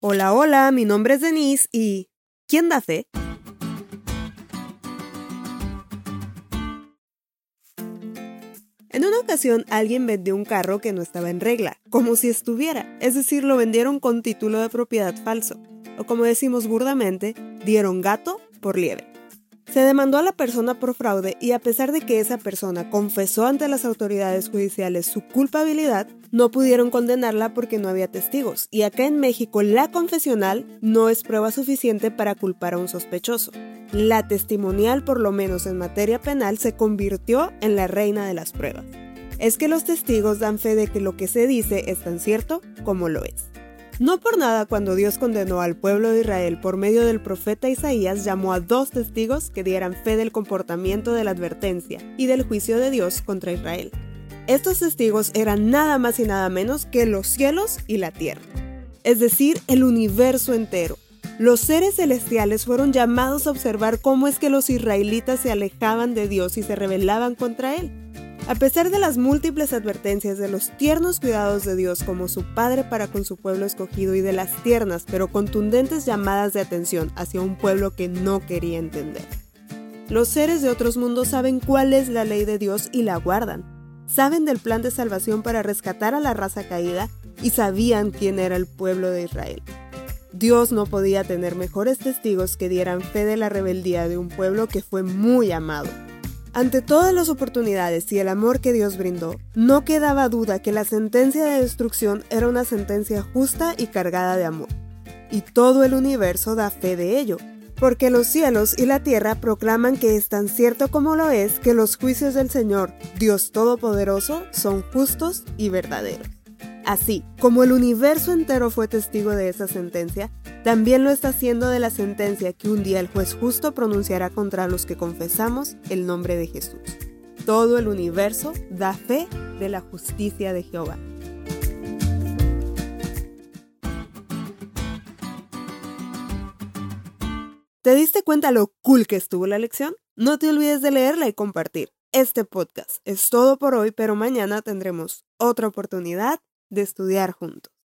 Hola, hola, mi nombre es Denise y ¿quién da fe? En una ocasión alguien vendió un carro que no estaba en regla, como si estuviera, es decir, lo vendieron con título de propiedad falso, o como decimos burdamente, dieron gato por liebre. Se demandó a la persona por fraude y a pesar de que esa persona confesó ante las autoridades judiciales su culpabilidad, no pudieron condenarla porque no había testigos. Y acá en México la confesional no es prueba suficiente para culpar a un sospechoso. La testimonial, por lo menos en materia penal, se convirtió en la reina de las pruebas. Es que los testigos dan fe de que lo que se dice es tan cierto como lo es. No por nada cuando Dios condenó al pueblo de Israel por medio del profeta Isaías llamó a dos testigos que dieran fe del comportamiento de la advertencia y del juicio de Dios contra Israel. Estos testigos eran nada más y nada menos que los cielos y la tierra, es decir, el universo entero. Los seres celestiales fueron llamados a observar cómo es que los israelitas se alejaban de Dios y se rebelaban contra Él. A pesar de las múltiples advertencias de los tiernos cuidados de Dios como su Padre para con su pueblo escogido y de las tiernas pero contundentes llamadas de atención hacia un pueblo que no quería entender. Los seres de otros mundos saben cuál es la ley de Dios y la guardan. Saben del plan de salvación para rescatar a la raza caída y sabían quién era el pueblo de Israel. Dios no podía tener mejores testigos que dieran fe de la rebeldía de un pueblo que fue muy amado ante todas las oportunidades y el amor que Dios brindó, no quedaba duda que la sentencia de destrucción era una sentencia justa y cargada de amor. Y todo el universo da fe de ello, porque los cielos y la tierra proclaman que es tan cierto como lo es que los juicios del Señor, Dios Todopoderoso, son justos y verdaderos. Así como el universo entero fue testigo de esa sentencia, también lo está haciendo de la sentencia que un día el juez justo pronunciará contra los que confesamos el nombre de Jesús. Todo el universo da fe de la justicia de Jehová. ¿Te diste cuenta lo cool que estuvo la lección? No te olvides de leerla y compartir. Este podcast es todo por hoy, pero mañana tendremos otra oportunidad de estudiar juntos.